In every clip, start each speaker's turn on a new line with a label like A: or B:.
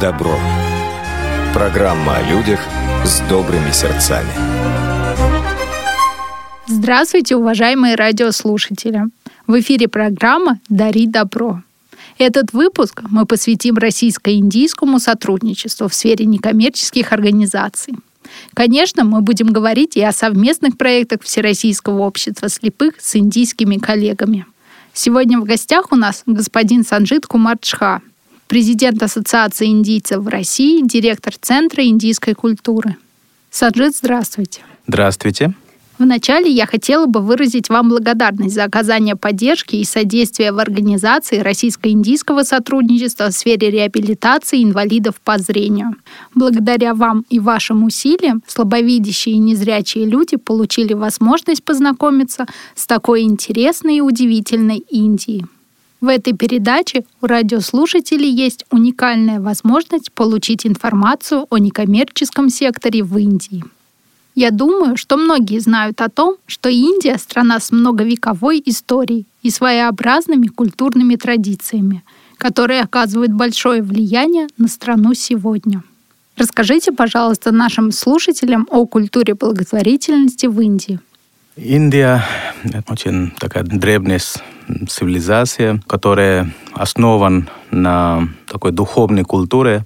A: добро». Программа о людях с добрыми сердцами.
B: Здравствуйте, уважаемые радиослушатели! В эфире программа «Дари добро». Этот выпуск мы посвятим российско-индийскому сотрудничеству в сфере некоммерческих организаций. Конечно, мы будем говорить и о совместных проектах Всероссийского общества слепых с индийскими коллегами. Сегодня в гостях у нас господин Санжит Кумарчха, президент Ассоциации индийцев в России, директор Центра индийской культуры. Санжит, здравствуйте.
C: Здравствуйте.
B: Вначале я хотела бы выразить вам благодарность за оказание поддержки и содействия в организации российско-индийского сотрудничества в сфере реабилитации инвалидов по зрению. Благодаря вам и вашим усилиям слабовидящие и незрячие люди получили возможность познакомиться с такой интересной и удивительной Индией. В этой передаче у радиослушателей есть уникальная возможность получить информацию о некоммерческом секторе в Индии. Я думаю, что многие знают о том, что Индия — страна с многовековой историей и своеобразными культурными традициями, которые оказывают большое влияние на страну сегодня. Расскажите, пожалуйста, нашим слушателям о культуре благотворительности в Индии.
C: Индия — очень такая древняя цивилизация, которая основана на такой духовной культуре,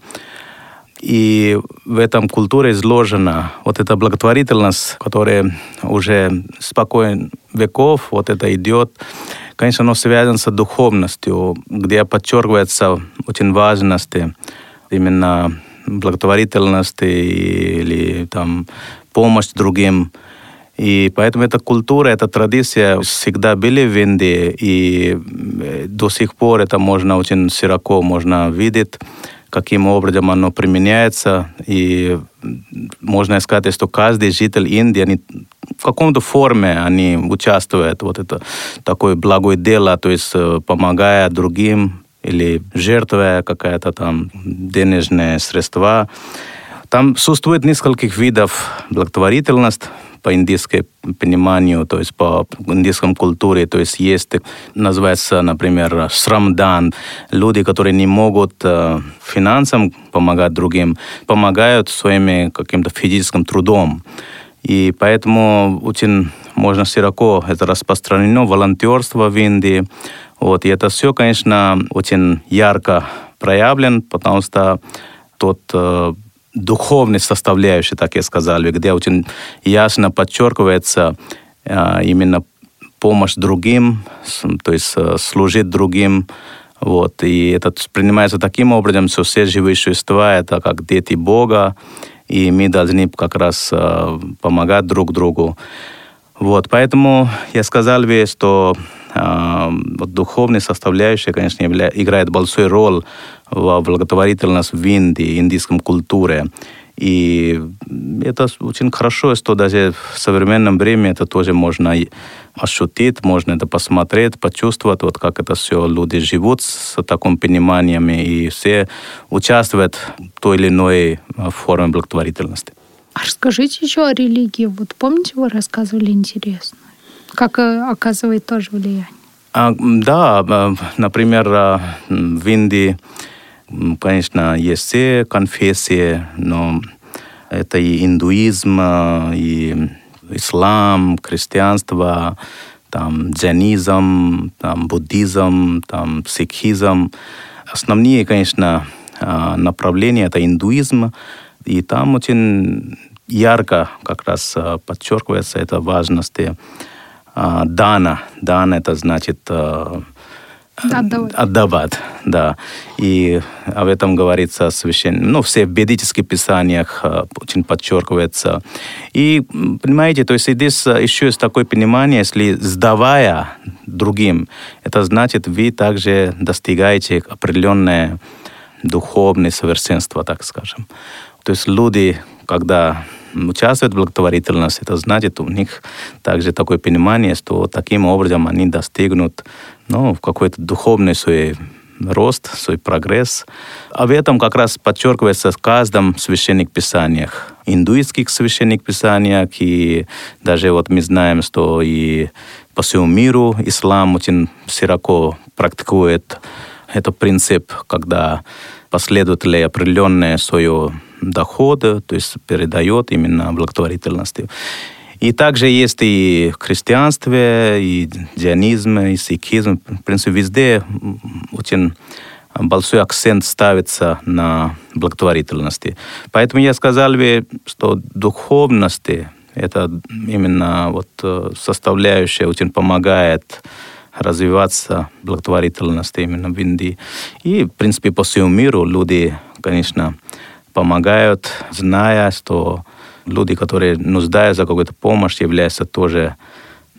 C: и в этом культуре изложена вот эта благотворительность, которая уже спокойно веков, вот это идет. Конечно, оно связано с духовностью, где подчеркивается очень важность именно благотворительности или там помощь другим. И поэтому эта культура, эта традиция всегда были в Индии, и до сих пор это можно очень широко можно видеть каким образом оно применяется. И можно сказать, что каждый житель Индии, они в каком-то форме они участвуют вот это такое благое дело, то есть э, помогая другим или жертвуя какая-то там денежные средства. Там существует нескольких видов благотворительности по индийскому пониманию, то есть по индийском культуре, то есть есть, называется, например, шрамдан, люди, которые не могут э, финансам помогать другим, помогают своими каким-то физическим трудом. И поэтому очень можно широко это распространено, волонтерство в Индии. Вот, и это все, конечно, очень ярко проявлен, потому что тот э, духовной составляющей, так я сказал, где очень ясно подчеркивается а, именно помощь другим, то есть э, служить другим. Вот. И это принимается таким образом, что все живые существа — это как дети Бога, и мы должны как раз э, помогать друг другу. Вот. Поэтому я сказал бы, что э, духовная составляющая, конечно, явля, играет большую роль в благотворительности в Индии, индийском культуре. И это очень хорошо, что даже в современном времени это тоже можно ощутить, можно это посмотреть, почувствовать, вот как это все люди живут с таким пониманием, и все участвуют в той или иной а, форме благотворительности.
B: А расскажите еще о религии. Вот помните, вы рассказывали интересно, как э, оказывает тоже влияние?
C: А, да, а, например, в Индии Конечно, есть все конфессии, но это и индуизм, и ислам, христианство, там, дзянизм, там, буддизм, там, сикхизм. Основные, конечно, а, направления — это индуизм, и там очень ярко как раз а, подчеркивается эта важность а, дана. Дана — это значит
B: Отдавать.
C: Отдавать, да. И об этом говорится священно. Ну, все в ведических писаниях э, очень подчеркивается. И, понимаете, то есть здесь э, еще есть такое понимание, если сдавая другим, это значит, вы также достигаете определенное духовное совершенство, так скажем. То есть люди, когда участвуют в благотворительности, это значит, у них также такое понимание, что таким образом они достигнут ну, какой-то духовный свой рост, свой прогресс. Об этом как раз подчеркивается в каждом священных писаниях. Индуистских священных писаниях, и даже вот мы знаем, что и по всему миру ислам очень широко практикует этот принцип, когда последователи определенные свое доходы, то есть передает именно благотворительности. И также есть и христианство, и дионизм, и сикизм. В принципе, везде очень большой акцент ставится на благотворительности. Поэтому я сказал бы, что духовности это именно вот э, составляющая очень помогает развиваться благотворительности именно в Индии. И, в принципе, по всему миру люди, конечно, помогают, зная, что люди, которые нуждаются в какой-то помощи, являются тоже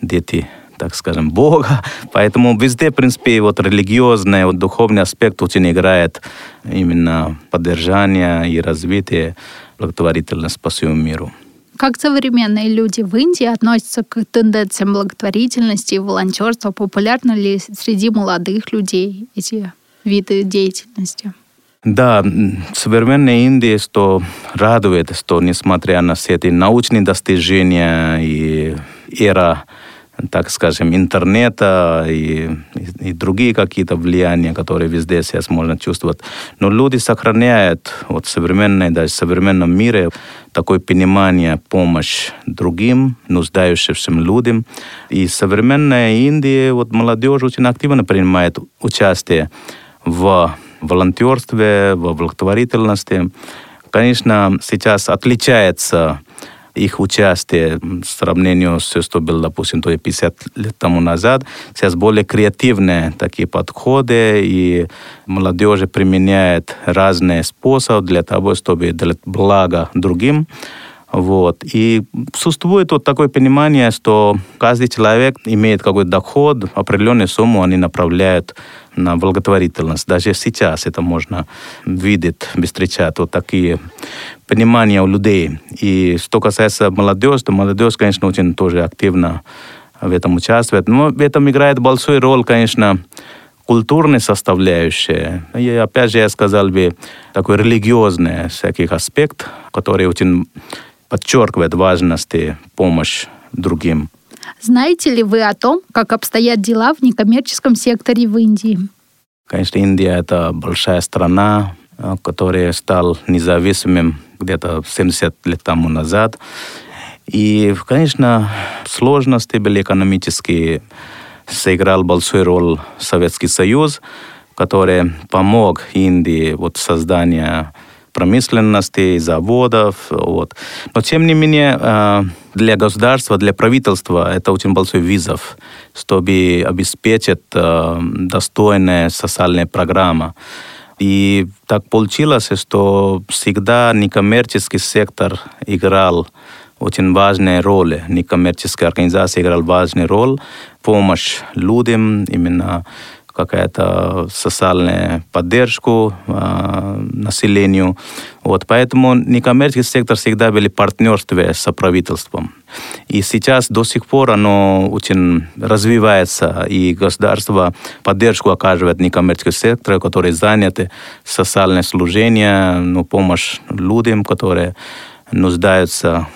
C: дети, так скажем, Бога. Поэтому везде, в принципе, вот религиозный, вот духовный аспект очень играет именно поддержание и развитие благотворительности по всему миру.
B: Как современные люди в Индии относятся к тенденциям благотворительности и волонтерства? Популярны ли среди молодых людей эти виды деятельности?
C: Да, современная Индия, что радует, что несмотря на все эти научные достижения и эра так скажем, интернета и, и, и другие какие-то влияния, которые везде сейчас можно чувствовать. Но люди сохраняют вот современное, даже в современном мире такое понимание, помощь другим, нуждающимся людям. И современная Индия, вот молодежь очень активно принимает участие в волонтерстве, в благотворительности. Конечно, сейчас отличается их участие в сравнении с тем, что было, допустим, 50 лет тому назад. Сейчас более креативные такие подходы, и молодежь применяет разные способы для того, чтобы делать благо другим. Вот. И существует вот такое понимание, что каждый человек имеет какой-то доход, определенную сумму они направляют на благотворительность. Даже сейчас это можно видеть, встречать вот такие понимания у людей. И что касается молодежи, то молодежь, конечно, очень тоже активно в этом участвует. Но в этом играет большую роль, конечно, культурная составляющая. И опять же, я сказал бы, такой религиозный всяких аспект, который очень подчеркивает важность помощи другим.
B: Знаете ли вы о том, как обстоят дела в некоммерческом секторе в Индии?
C: Конечно, Индия – это большая страна, э, которая стала независимым где-то 70 лет тому назад. И, конечно, сложности были экономические. Сыграл большую роль Советский Союз, который помог Индии вот, в создании промышленности, заводов. Вот. Но, тем не менее, э, для государства, для правительства это очень большой вызов, чтобы обеспечить э, достойная социальная программа. И так получилось, что всегда некоммерческий сектор играл очень важную роль. Некоммерческая организация играла важную роль. Помощь людям, именно какая-то социальная поддержку э, населению. Вот, поэтому некоммерческий сектор всегда были партнерстве с правительством. И сейчас до сих пор оно очень развивается, и государство поддержку оказывает некоммерческому сектору, которые заняты социальное служение, ну, помощь людям, которые нуждаются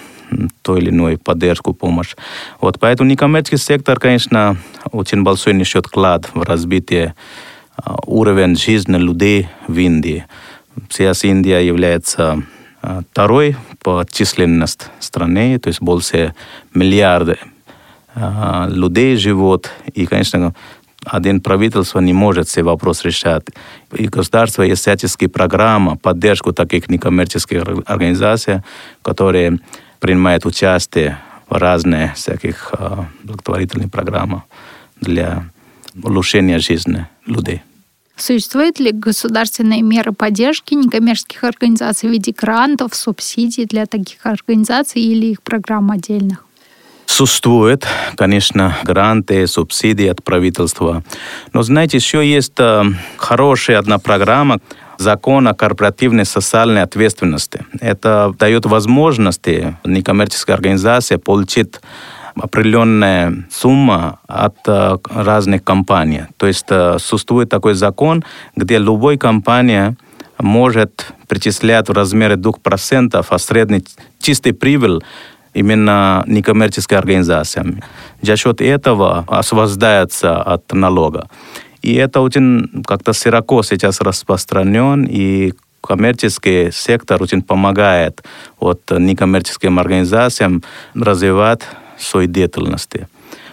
C: той или иной поддержку, помощь. Вот, поэтому некоммерческий сектор, конечно, очень большой несет вклад в развитие а, уровня жизни людей в Индии. Сейчас Индия является а, второй по численности страны, то есть больше миллиарда а, людей живут. И, конечно, один правительство не может все вопросы решать. И государство есть всяческие программы, поддержку таких некоммерческих организаций, которые принимает участие в разных всяких э, благотворительных программах для улучшения жизни людей.
B: Существуют ли государственные меры поддержки некоммерческих организаций в виде грантов, субсидий для таких организаций или их программ отдельных?
C: Существует, конечно, гранты, субсидии от правительства. Но, знаете, еще есть э, хорошая одна программа, закон о корпоративной социальной ответственности. Это дает возможности некоммерческой организации получить определенная сумма от э, разных компаний. То есть э, существует такой закон, где любой компания может причислять в размере 2% от средней чистой прибыль именно некоммерческим организациям. За счет этого освобождается от налога. И это очень как-то широко сейчас распространен, и коммерческий сектор очень помогает вот некоммерческим организациям развивать свои деятельности.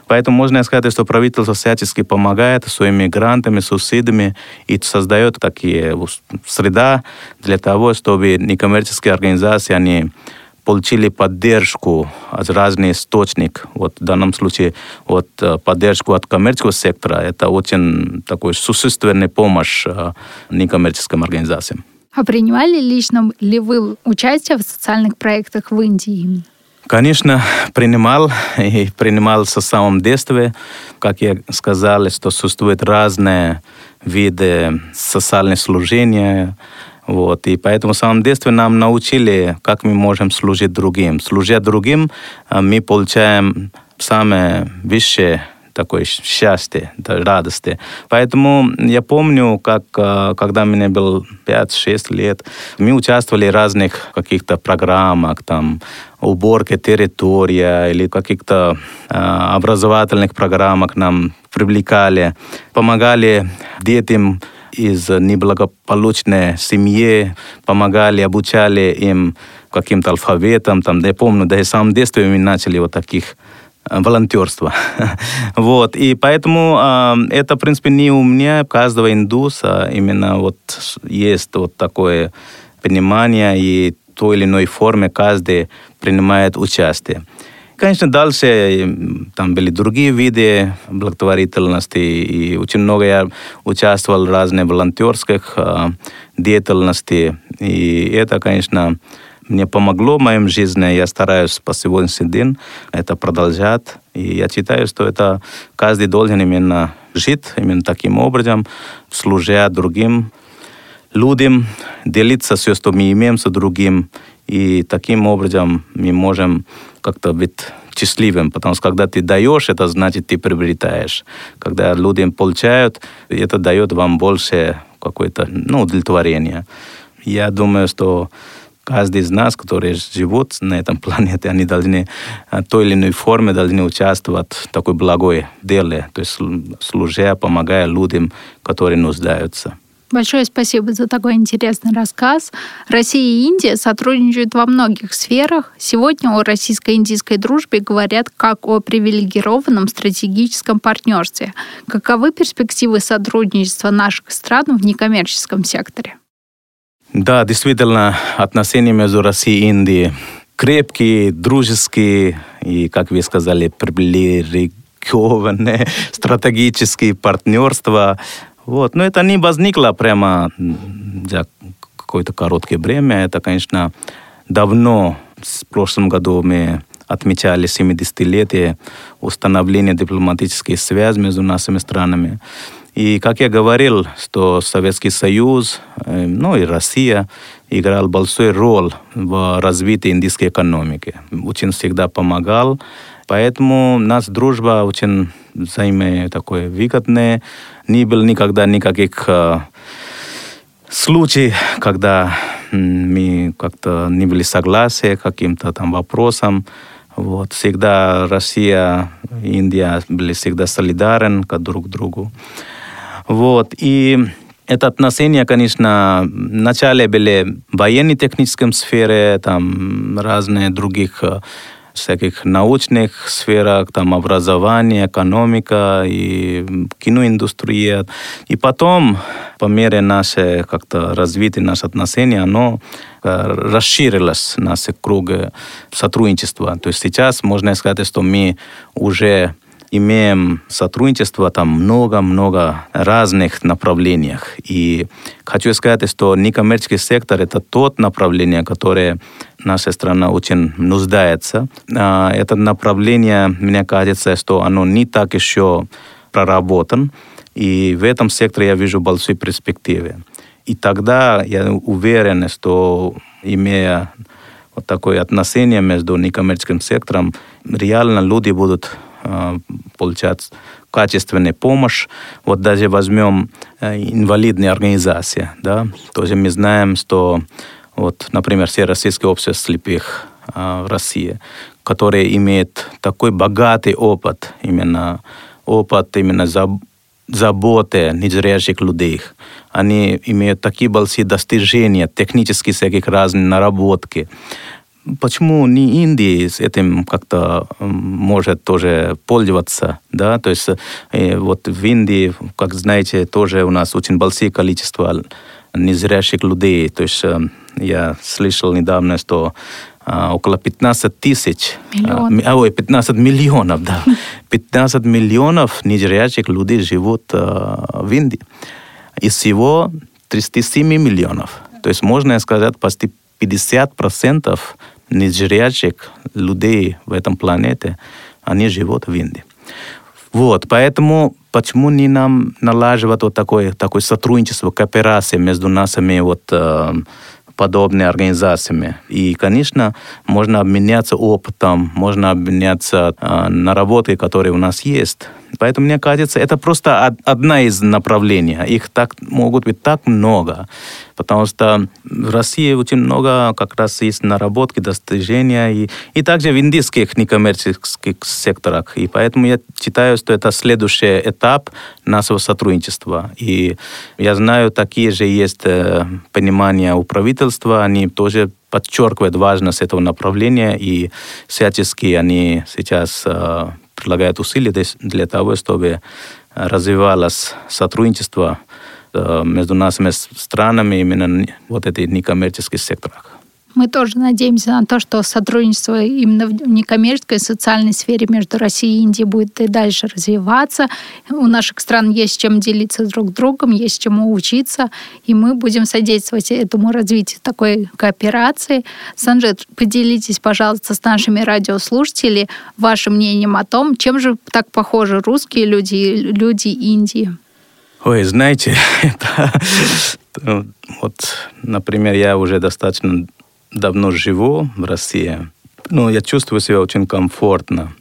C: Поэтому можно сказать, что правительство всячески помогает своими грантами, субсидиями и создает такие среда для того, чтобы некоммерческие организации, они получили поддержку от разных источников. Вот в данном случае вот, э, поддержку от коммерческого сектора. Это очень такой существенная помощь э, некоммерческим организациям.
B: А принимали лично ли вы участие в социальных проектах в Индии?
C: Конечно, принимал и принимал со самом детства. Как я сказал, что существуют разные виды социальных служения, вот, и поэтому в самом детстве нам научили, как мы можем служить другим. Служа другим, а, мы получаем самое высшее такое счастье, радости. Поэтому я помню, как а, когда мне было 5-6 лет, мы участвовали в разных каких-то программах, там, уборки территории или каких-то э, образовательных программах нам привлекали, помогали детям из неблагополучной семьи, помогали, обучали им каким-то алфавитом. Там, я помню, да и в самом детстве мы начали вот таких э, волонтерства. вот. И поэтому э, это, в принципе, не у меня, каждого индуса именно вот есть вот такое понимание и в той или иной форме каждый принимает участие. Конечно, дальше там были другие виды благотворительности, и очень много я участвовал в разных волонтерских э, деятельности, и это, конечно, мне помогло в моей жизни. Я стараюсь по сегодняшний день это продолжать. И я считаю, что это каждый должен именно жить именно таким образом, служа другим людям, делиться все, что мы имеем с другим. И таким образом мы можем как-то быть счастливым, потому что когда ты даешь, это значит ты приобретаешь. Когда люди получают, это дает вам больше какое-то ну, удовлетворение. Я думаю, что каждый из нас, которые живут на этом планете, они должны в той или иной форме должны участвовать в такой благой деле, то есть служа, помогая людям, которые нуждаются.
B: Большое спасибо за такой интересный рассказ. Россия и Индия сотрудничают во многих сферах. Сегодня о российско-индийской дружбе говорят как о привилегированном стратегическом партнерстве. Каковы перспективы сотрудничества наших стран в некоммерческом секторе?
C: Да, действительно, отношения между Россией и Индией крепкие, дружеские и, как вы сказали, привилегированные стратегические партнерства вот. Но это не возникло прямо за какое-то короткое время. Это, конечно, давно. В прошлом году мы отмечали 70-летие установления дипломатических связей между нашими странами. И, как я говорил, что Советский Союз, э, ну и Россия играл большую роль в развитии индийской экономики. Очень всегда помогал. Поэтому наша дружба очень взаимно такое выгодное. Не было никогда никаких случаев, когда мы как-то не были согласны каким-то там вопросам. Вот. Всегда Россия Индия были всегда солидарны друг другу. Вот. И это отношения, конечно, вначале были в военной технической сфере, там разные других всяких научных сферах, там образование, экономика и киноиндустрия. И потом, по мере нашей как-то развития наших отношений, оно э, расширилось, наши круги сотрудничества. То есть сейчас можно сказать, что мы уже имеем сотрудничество там много-много разных направлениях. И хочу сказать, что некоммерческий сектор – это тот направление, которое наша страна очень нуждается. А, это направление, мне кажется, что оно не так еще проработан. И в этом секторе я вижу большие перспективы. И тогда я уверен, что имея вот такое отношение между некоммерческим сектором, реально люди будут получать качественную помощь. Вот даже возьмем э, инвалидные организации, да, тоже мы знаем, что вот, например, все российские общества слепых э, в России, которые имеют такой богатый опыт, именно опыт именно за заботы незрячих людей. Они имеют такие большие достижения, технические всяких разные наработки. Почему не Индия с этим как-то может тоже пользоваться, да, то есть э, вот в Индии, как знаете, тоже у нас очень большое количество незрячих людей, то есть э, я слышал недавно, что а, около 15 тысяч,
B: Миллион.
C: а, ой, 15 миллионов, да, 15 миллионов незрячих людей живут в Индии. Из всего 37 миллионов. То есть можно сказать, почти 50% незрячих людей в этом планете, они живут в Индии. Вот, поэтому почему не нам налаживать вот такое, такое сотрудничество, кооперация между нашими вот э, подобными организациями. И, конечно, можно обменяться опытом, можно обменяться э, наработкой, которые у нас есть. Поэтому, мне кажется, это просто одна из направлений. Их так могут быть так много. Потому что в России очень много как раз есть наработки, достижения. И, и также в индийских некоммерческих секторах. И поэтому я считаю, что это следующий этап нашего сотрудничества. И я знаю, такие же есть э, понимания у правительства. Они тоже подчеркивают важность этого направления, и всячески они сейчас э, прилагают усилия для того, чтобы развивалось сотрудничество э, между нашими странами именно вот этих некоммерческих секторах.
B: Мы тоже надеемся на то, что сотрудничество именно в некоммерческой социальной сфере между Россией и Индией будет и дальше развиваться. У наших стран есть чем делиться друг другом, есть чему учиться, и мы будем содействовать этому развитию такой кооперации. Санжит, поделитесь, пожалуйста, с нашими радиослушателями вашим мнением о том, чем же так похожи русские люди и люди Индии.
C: Ой, знаете, это, вот, например, я уже достаточно давно живу в России, но я чувствую себя очень комфортно.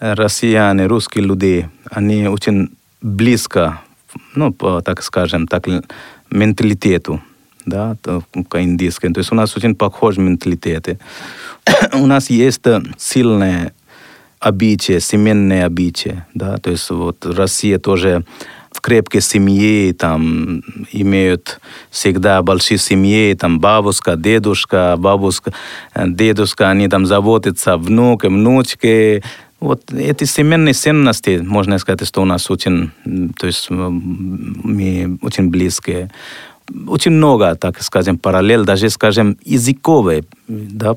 C: Россияне, русские люди, они очень близко, ну, по, так скажем, так, менталитету, да, к индийскому. То есть у нас очень похожи менталитеты. у нас есть сильное обичие, семейное обичие, да, то есть вот Россия тоже в крепкой семье, там, имеют всегда большие семьи, там, бабушка, дедушка, бабушка, э, дедушка, они там заботятся, внуки, внучки, вот эти семейные ценности, можно сказать, что у нас очень, то есть мы очень близкие. Очень много, так скажем, параллель, даже, скажем, языковые, да,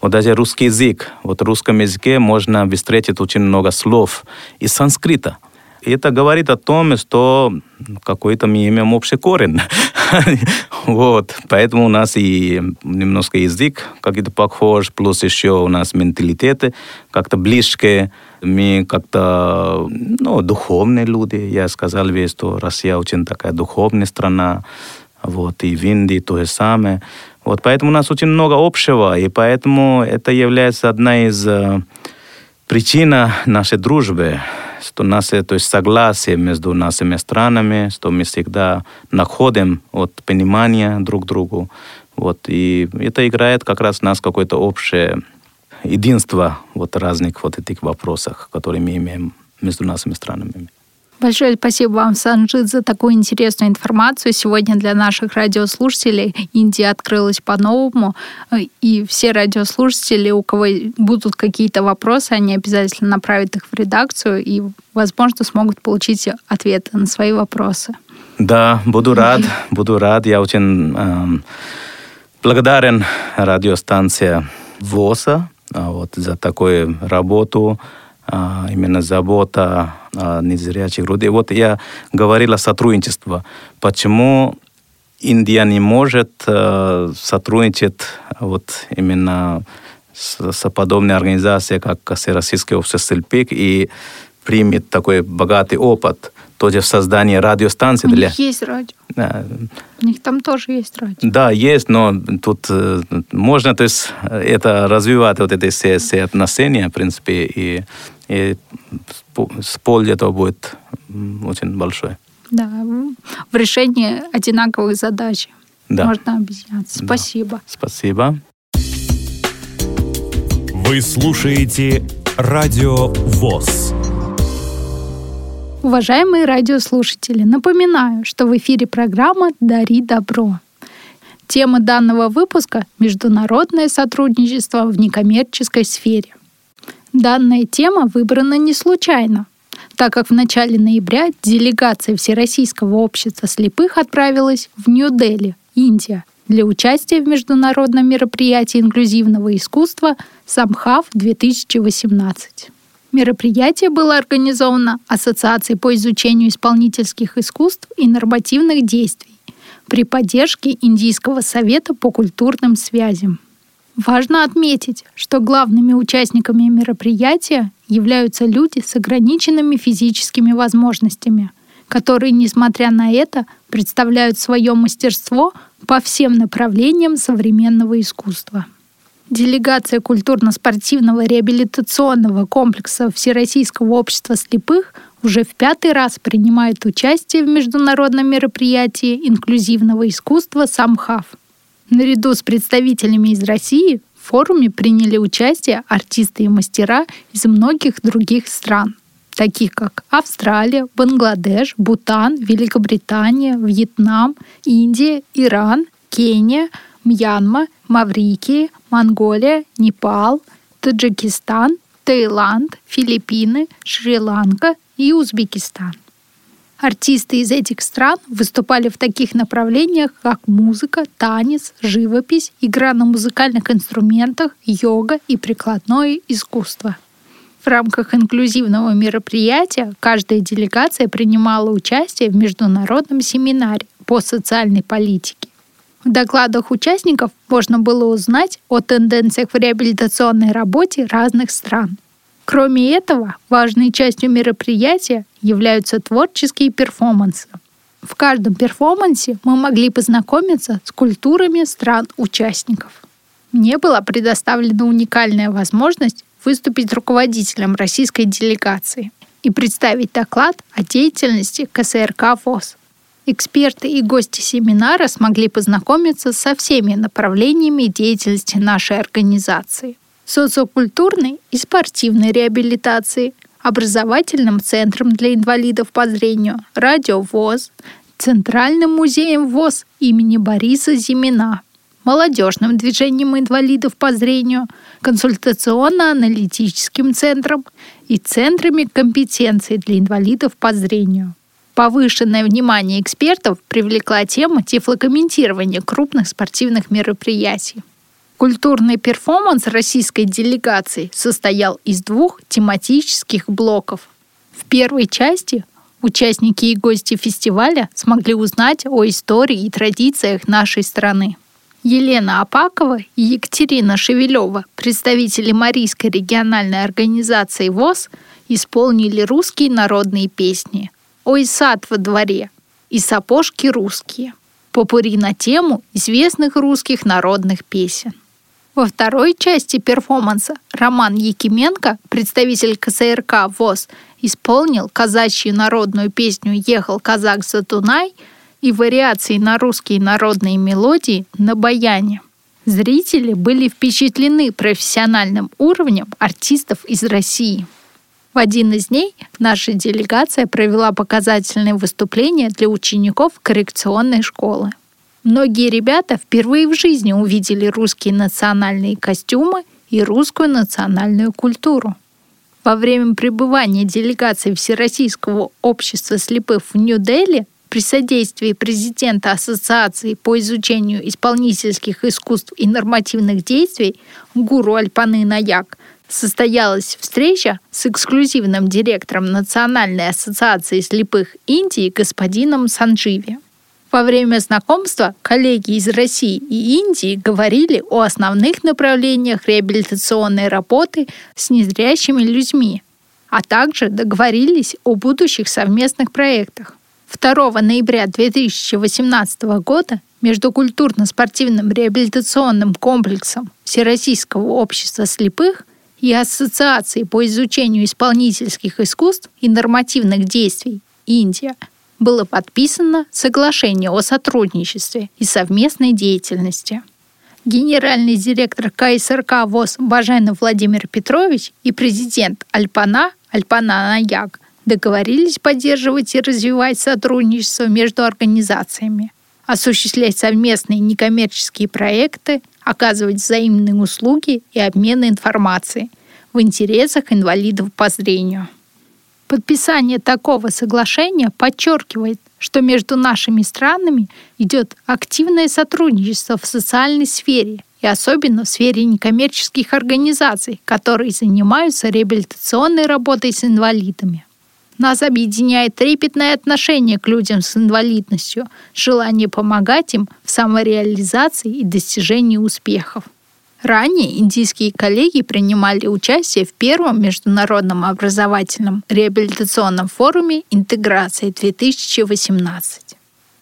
C: вот даже русский язык, вот в русском языке можно встретить очень много слов из санскрита. Это говорит о том, что какой-то мы имеем общий корень. вот. Поэтому у нас и немножко язык как-то похож, плюс еще у нас менталитеты как-то близкие. Мы как-то, ну, духовные люди. Я сказал весь, что Россия очень такая духовная страна. Вот. И в Индии то же самое. Вот. Поэтому у нас очень много общего. И поэтому это является одна из э, причин нашей дружбы что нас, то есть согласие между нашими странами, что мы всегда находим вот, понимание друг другу. Вот, и это играет как раз у нас какое-то общее единство вот разных вот этих вопросах, которые мы имеем между нашими странами.
B: Большое спасибо вам, Санжит, за такую интересную информацию. Сегодня для наших радиослушателей Индия открылась по-новому. И все радиослушатели, у кого будут какие-то вопросы, они обязательно направят их в редакцию и, возможно, смогут получить ответы на свои вопросы.
C: Да, буду рад, буду рад. Я очень э, благодарен радиостанции ВОСа вот, за такую работу, э, именно забота незрячих людей. Вот я говорил о сотрудничестве. Почему Индия не может э, сотрудничать вот именно с, с подобной организацией, как Всероссийское общество СельПИК, и примет такой богатый опыт тоже в создании радиостанции.
B: У для... них есть радио. Да. У них там тоже есть радио.
C: Да, есть, но тут э, можно то есть, это развивать, вот эти все, все отношения, в принципе, и и польза этого будет очень большой.
B: Да, в решении одинаковых задач
C: да.
B: можно объединяться. Спасибо. Да.
C: Спасибо.
D: Вы слушаете Радио ВОЗ.
B: Уважаемые радиослушатели, напоминаю, что в эфире программа «Дари добро». Тема данного выпуска – международное сотрудничество в некоммерческой сфере. Данная тема выбрана не случайно, так как в начале ноября делегация Всероссийского общества слепых отправилась в Нью-Дели, Индия, для участия в международном мероприятии инклюзивного искусства «Самхав-2018». Мероприятие было организовано Ассоциацией по изучению исполнительских искусств и нормативных действий при поддержке Индийского совета по культурным связям. Важно отметить, что главными участниками мероприятия являются люди с ограниченными физическими возможностями, которые, несмотря на это, представляют свое мастерство по всем направлениям современного искусства. Делегация культурно-спортивного реабилитационного комплекса Всероссийского общества слепых уже в пятый раз принимает участие в международном мероприятии инклюзивного искусства «Самхав». Наряду с представителями из России в форуме приняли участие артисты и мастера из многих других стран, таких как Австралия, Бангладеш, Бутан, Великобритания, Вьетнам, Индия, Иран, Кения, Мьянма, Маврикия, Монголия, Непал, Таджикистан, Таиланд, Филиппины, Шри-Ланка и Узбекистан. Артисты из этих стран выступали в таких направлениях, как музыка, танец, живопись, игра на музыкальных инструментах, йога и прикладное искусство. В рамках инклюзивного мероприятия каждая делегация принимала участие в международном семинаре по социальной политике в докладах участников можно было узнать о тенденциях в реабилитационной работе разных стран. Кроме этого, важной частью мероприятия являются творческие перформансы. В каждом перформансе мы могли познакомиться с культурами стран-участников. Мне была предоставлена уникальная возможность выступить руководителем российской делегации и представить доклад о деятельности КСРК ВОЗ – Эксперты и гости семинара смогли познакомиться со всеми направлениями деятельности нашей организации. Социокультурной и спортивной реабилитации, образовательным центром для инвалидов по зрению, радио ВОЗ, Центральным музеем ВОЗ имени Бориса Зимина, молодежным движением инвалидов по зрению, консультационно-аналитическим центром и центрами компетенции для инвалидов по зрению. Повышенное внимание экспертов привлекла тема тифлокомментирования крупных спортивных мероприятий. Культурный перформанс российской делегации состоял из двух тематических блоков. В первой части участники и гости фестиваля смогли узнать о истории и традициях нашей страны. Елена Апакова и Екатерина Шевелева, представители Марийской региональной организации ВОЗ, исполнили русские народные песни – «Ой, сад во дворе» и «Сапожки русские» попури на тему известных русских народных песен. Во второй части перформанса Роман Якименко, представитель КСРК ВОЗ, исполнил казачью народную песню «Ехал казак за Дунай» и вариации на русские народные мелодии на баяне. Зрители были впечатлены профессиональным уровнем артистов из России – в один из дней наша делегация провела показательные выступления для учеников коррекционной школы. Многие ребята впервые в жизни увидели русские национальные костюмы и русскую национальную культуру. Во время пребывания делегации Всероссийского общества слепых в Нью-Дели при содействии президента Ассоциации по изучению исполнительских искусств и нормативных действий Гуру Альпаны Наяк состоялась встреча с эксклюзивным директором Национальной ассоциации слепых Индии господином Сандживи. Во время знакомства коллеги из России и Индии говорили о основных направлениях реабилитационной работы с незрящими людьми, а также договорились о будущих совместных проектах. 2 ноября 2018 года между культурно-спортивным реабилитационным комплексом Всероссийского общества слепых и Ассоциации по изучению исполнительских искусств и нормативных действий Индия было подписано соглашение о сотрудничестве и совместной деятельности. Генеральный директор КСРК ВОЗ Баженов Владимир Петрович и президент Альпана Альпана Наяк договорились поддерживать и развивать сотрудничество между организациями, осуществлять совместные некоммерческие проекты, оказывать взаимные услуги и обмен информацией в интересах инвалидов по зрению. Подписание такого соглашения подчеркивает, что между нашими странами идет активное сотрудничество в социальной сфере и особенно в сфере некоммерческих организаций, которые занимаются реабилитационной работой с инвалидами. Нас объединяет трепетное отношение к людям с инвалидностью, желание помогать им в самореализации и достижении успехов. Ранее индийские коллеги принимали участие в первом международном образовательном реабилитационном форуме «Интеграция-2018».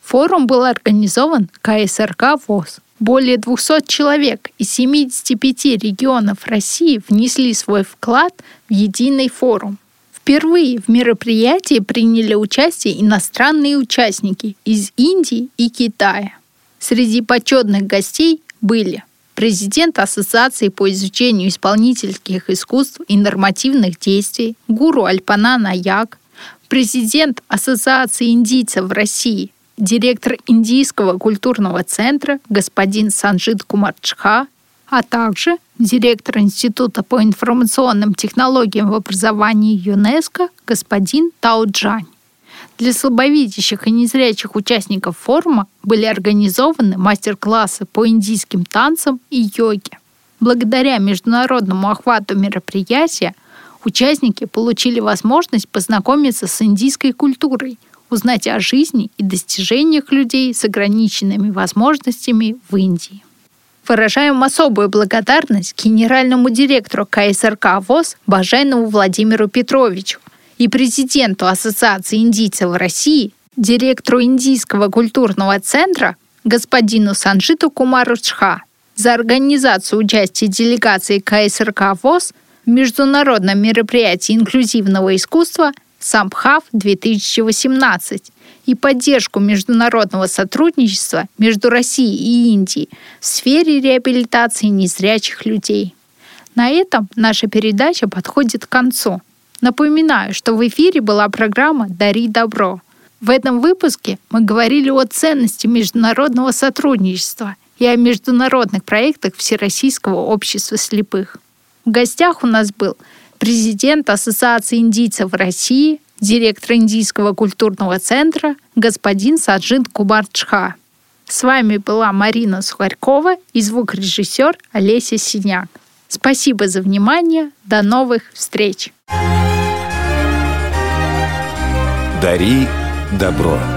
B: Форум был организован КСРК ВОЗ. Более 200 человек из 75 регионов России внесли свой вклад в единый форум. Впервые в мероприятии приняли участие иностранные участники из Индии и Китая. Среди почетных гостей были президент Ассоциации по изучению исполнительских искусств и нормативных действий Гуру Альпана Наяк, президент Ассоциации индийцев в России, директор Индийского культурного центра господин Санжит Кумарчха, а также директор Института по информационным технологиям в образовании ЮНЕСКО господин Тао Джань. Для слабовидящих и незрячих участников форума были организованы мастер-классы по индийским танцам и йоге. Благодаря международному охвату мероприятия участники получили возможность познакомиться с индийской культурой, узнать о жизни и достижениях людей с ограниченными возможностями в Индии. Выражаем особую благодарность генеральному директору КСРК ВОЗ Баженову Владимиру Петровичу и президенту Ассоциации индийцев России, директору Индийского культурного центра господину Санжиту Кумару Чха за организацию участия делегации КСРК ВОЗ в международном мероприятии инклюзивного искусства «Самбхав-2018» и поддержку международного сотрудничества между Россией и Индией в сфере реабилитации незрячих людей. На этом наша передача подходит к концу. Напоминаю, что в эфире была программа «Дари добро». В этом выпуске мы говорили о ценности международного сотрудничества и о международных проектах Всероссийского общества слепых. В гостях у нас был президент Ассоциации индийцев России директор Индийского культурного центра господин Саджин Кубарчха. С вами была Марина Сухарькова и звукорежиссер Олеся Синяк. Спасибо за внимание. До новых встреч.
A: Дари добро.